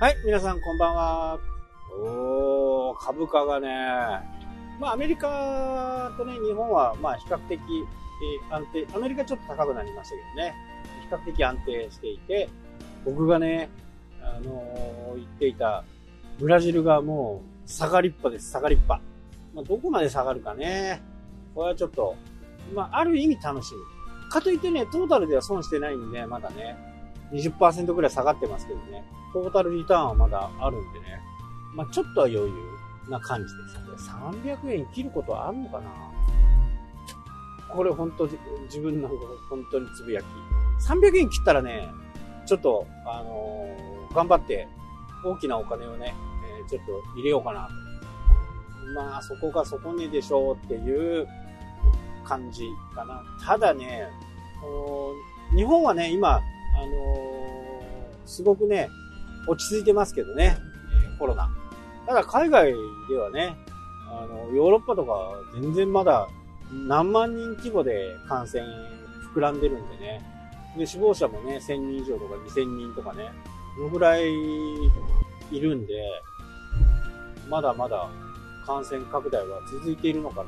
はい、皆さんこんばんは。おー、株価がね、まあアメリカとね、日本はまあ比較的、えー安定、アメリカちょっと高くなりましたけどね、比較的安定していて、僕がね、あのー言っていたブラジルがもう下がりっぱです、下がりっぱ。まあ、どこまで下がるかね。これはちょっと、まあある意味楽しみ。かといってね、トータルでは損してないんで、まだね、20%ぐらい下がってますけどね、トータルリターンはまだあるんでね、まあちょっとは余裕な感じです。300円切ることはあるのかな？これ本当自分の本当につぶやき。300円切ったらね、ちょっと、あのー頑張って大きなお金をね、えーちょっと入れようかな。まあそこが底値でしょうっていう感じかな。ただね、日本はね、今、あのーすごくね、落ち着いてますけどね、コロナ。ただ海外ではね、あの、ヨーロッパとか全然まだ何万人規模で感染膨らんでるんでね。で、死亡者もね、1000人以上とか2000人とかね、そのぐらいいるんで、まだまだ感染拡大は続いているのか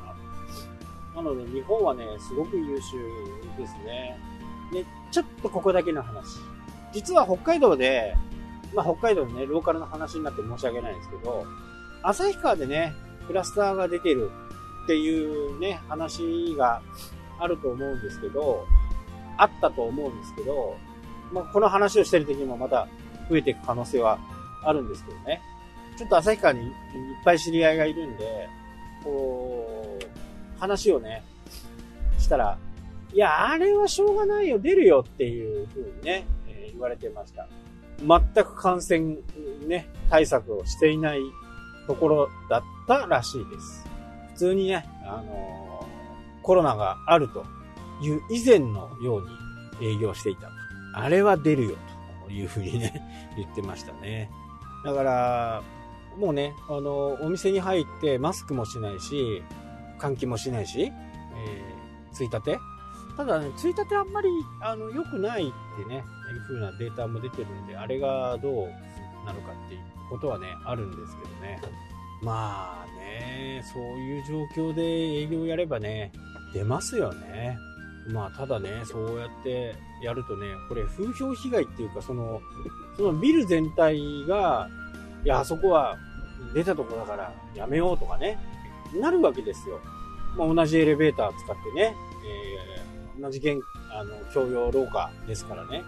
な。なので日本はね、すごく優秀ですね。で、ちょっとここだけの話。実は北海道で、まあ北海道のね、ローカルの話になって申し訳ないんですけど、旭川でね、クラスターが出てるっていうね、話があると思うんですけど、あったと思うんですけど、まあこの話をしてる時にもまた増えていく可能性はあるんですけどね。ちょっと旭川にいっぱい知り合いがいるんで、こう、話をね、したら、いや、あれはしょうがないよ、出るよっていう風にね、えー言われてました。全く感染、ね、対策をしていないところだったらしいです。普通にね、あのーコロナがあるという以前のように営業していた。あれは出るよというふうにね、言ってましたね。だから、もうね、あのーお店に入ってマスクもしないし、換気もしないし、えー、ついたてただね、ついたてあんまり、あの、良くないってね、いう風なデータも出てるんで、あれがどうなのかっていうことはね、あるんですけどね。まあね、そういう状況で営業やればね、出ますよね。まあ、ただね、そうやってやるとね、これ風評被害っていうか、その、そのビル全体が、いや、あそこは出たとこだからやめようとかね、なるわけですよ。まあ、同じエレベーター使ってね、えー同じ玄、あの、共用廊下ですからね。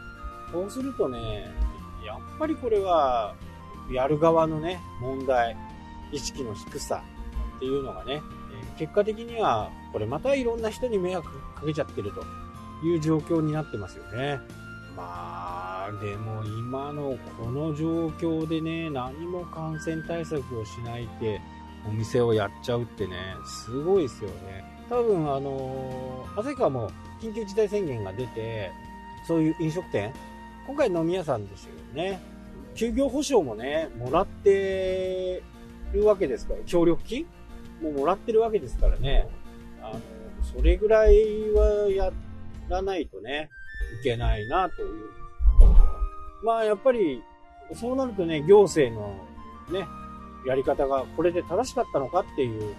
そうするとね、やっぱりこれは、やる側のね、問題、意識の低さっていうのがね、結果的には、これまたいろんな人に迷惑かけちゃってるという状況になってますよね。まあ、でも今のこの状況でね、何も感染対策をしないで、お店をやっちゃうってね、すごいですよね。多分あのー、旭川も緊急事態宣言が出て、そういう飲食店、今回飲み屋さんですよね。休業保障もね、もらってるわけですから、協力金ももらってるわけですからね。あの、それぐらいはやらないとね、いけないなという。まあやっぱり、そうなるとね、行政のね、やり方がこれで正しかったのかっていう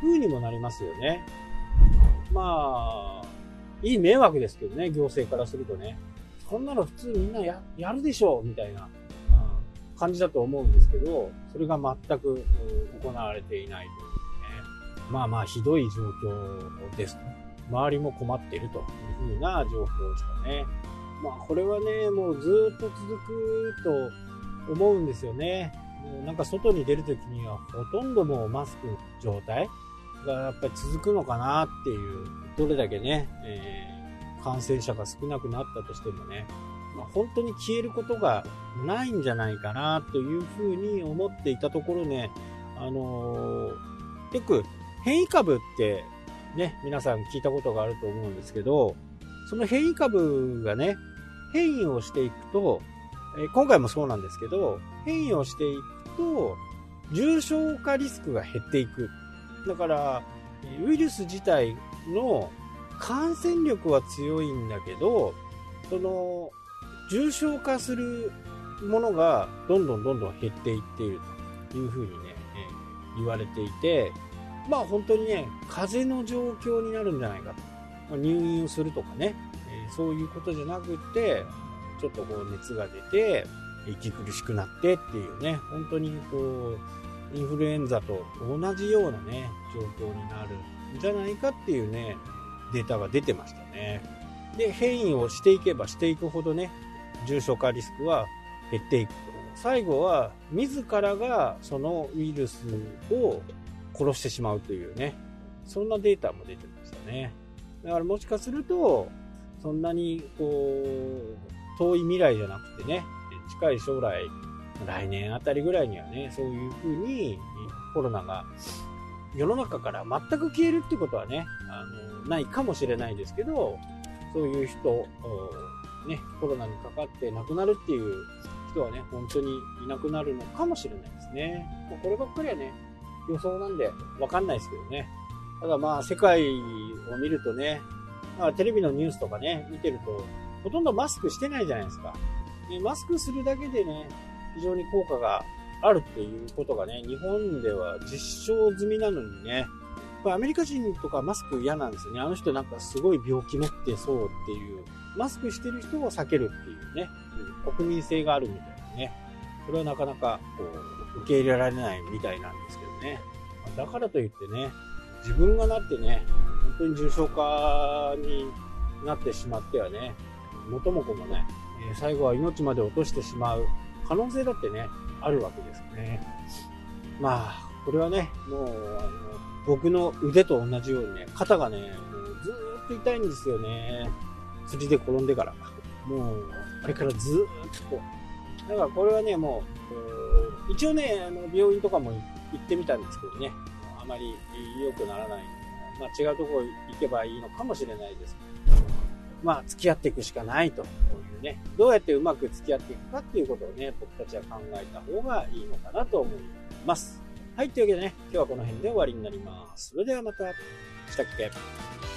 風にもなりますよね。まあ、いい迷惑ですけどね、行政からするとね。こんなの普通みんなややるでしょうみたいな感じだと思うんですけど、それが全く行われていないというね。まあまあ、ひどい状況ですと。周りも困っているというふうな状況ですかね。まあ、これはね、もうずっと続くと思うんですよね。もうなんか外に出るときにはほとんどもうマスク状態がやっぱり続くのかなっていう、どれだけね、えー感染者が少なくなったとしてもね、まあ、本当に消えることがないんじゃないかなというふうに思っていたところね、あのーよく変異株ってね、皆さん聞いたことがあると思うんですけど、その変異株がね、変異をしていくと、え今回もそうなんですけど、変異をしていくと、重症化リスクが減っていく。だから、ウイルス自体の感染力は強いんだけど、その、重症化するものがどんどんどんどん減っていっているというふうにね、え、言われていて、まあ本当にね、風邪の状況になるんじゃないかと。まあ、入院をするとかね、え、そういうことじゃなくって、ちょっとこう熱が出て、息苦しくなってっていうね、本当にこう、インフルエンザと同じようなね、状況になるんじゃないかっていうね、データが出てましたね。で、変異をしていけばしていくほどね、重症化リスクは減っていく。最後は、自らがそのウイルスを殺してしまうというね、そんなデータも出てましたね。だからもしかすると、そんなにこう、遠い未来じゃなくてね、近い将来、来年あたりぐらいにはね、そういう風にコロナが世の中から全く消えるってことはね、あの、ないかもしれないですけど、そういう人、ね、コロナにかかって亡くなるっていう人はね、本当にいなくなるのかもしれないですね。こればっかりはね、予想なんでわかんないですけどね。ただまあ、世界を見るとね、まあ、テレビのニュースとかね、見てると、ほとんどマスクしてないじゃないですか。ね、マスクするだけでね、非常に効果があるっていうことがね、日本では実証済みなのにね、アメリカ人とかマスク嫌なんですよね。あの人なんかすごい病気持ってそうっていう、マスクしてる人を避けるっていうね、国民性があるみたいなね。それはなかなかこう受け入れられないみたいなんですけどね。だからといってね、自分がなってね、本当に重症化になってしまってはね、元も子もね、え最後は命まで落としてしまう可能性だってね、あるわけですね。まあ、これはね、もう、あの僕の腕と同じようにね、肩がね、もうずっと痛いんですよね。釣りで転んでから。もう、あれからずっとこう。だからこれはね、もう、一応ね、あの病院とかも行ってみたんですけどね、あまり良くならないので、まあ、違うとこ行けばいいのかもしれないです、まあ、付き合っていくしかないというね、どうやってうまく付き合っていくかっていうことをね、僕たちは考えた方がいいのかなと思います。はい、というわけでね、今日はこの辺で終わりになります。それではまた、したっけ